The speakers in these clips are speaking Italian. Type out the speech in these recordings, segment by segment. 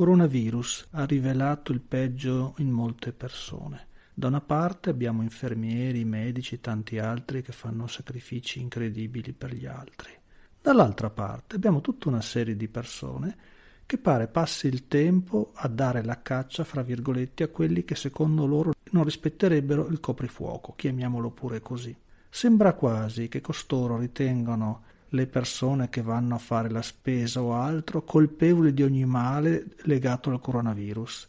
coronavirus ha rivelato il peggio in molte persone. Da una parte abbiamo infermieri, medici e tanti altri che fanno sacrifici incredibili per gli altri. Dall'altra parte abbiamo tutta una serie di persone che pare passi il tempo a dare la caccia, fra virgolette, a quelli che secondo loro non rispetterebbero il coprifuoco, chiamiamolo pure così. Sembra quasi che costoro ritengano le persone che vanno a fare la spesa o altro colpevoli di ogni male legato al coronavirus.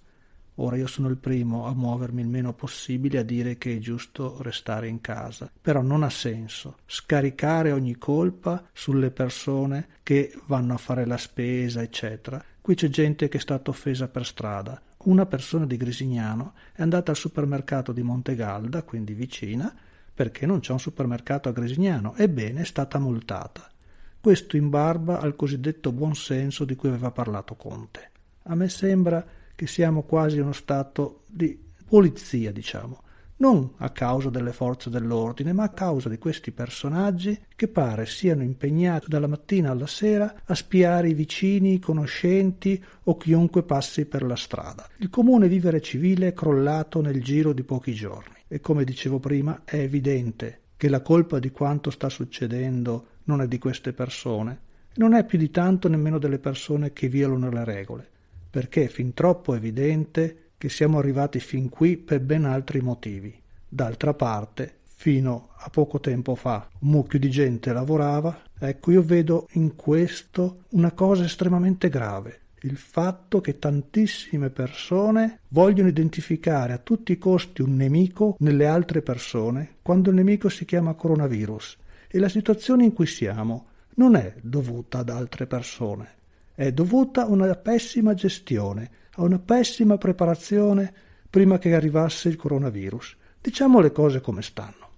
Ora io sono il primo a muovermi il meno possibile a dire che è giusto restare in casa, però non ha senso scaricare ogni colpa sulle persone che vanno a fare la spesa, eccetera. Qui c'è gente che è stata offesa per strada. Una persona di Grisignano è andata al supermercato di Montegalda, quindi vicina, perché non c'è un supermercato a Grisignano, ebbene è stata multata. Questo in barba al cosiddetto buonsenso di cui aveva parlato Conte. A me sembra che siamo quasi uno stato di polizia, diciamo, non a causa delle forze dell'ordine, ma a causa di questi personaggi che pare siano impegnati dalla mattina alla sera a spiare i vicini, i conoscenti o chiunque passi per la strada. Il comune vivere civile è crollato nel giro di pochi giorni e come dicevo prima è evidente che la colpa di quanto sta succedendo non è di queste persone, non è più di tanto nemmeno delle persone che violano le regole, perché è fin troppo evidente che siamo arrivati fin qui per ben altri motivi. D'altra parte, fino a poco tempo fa un mucchio di gente lavorava, ecco io vedo in questo una cosa estremamente grave, il fatto che tantissime persone vogliono identificare a tutti i costi un nemico nelle altre persone quando il nemico si chiama coronavirus. E la situazione in cui siamo non è dovuta ad altre persone, è dovuta a una pessima gestione, a una pessima preparazione prima che arrivasse il coronavirus. Diciamo le cose come stanno.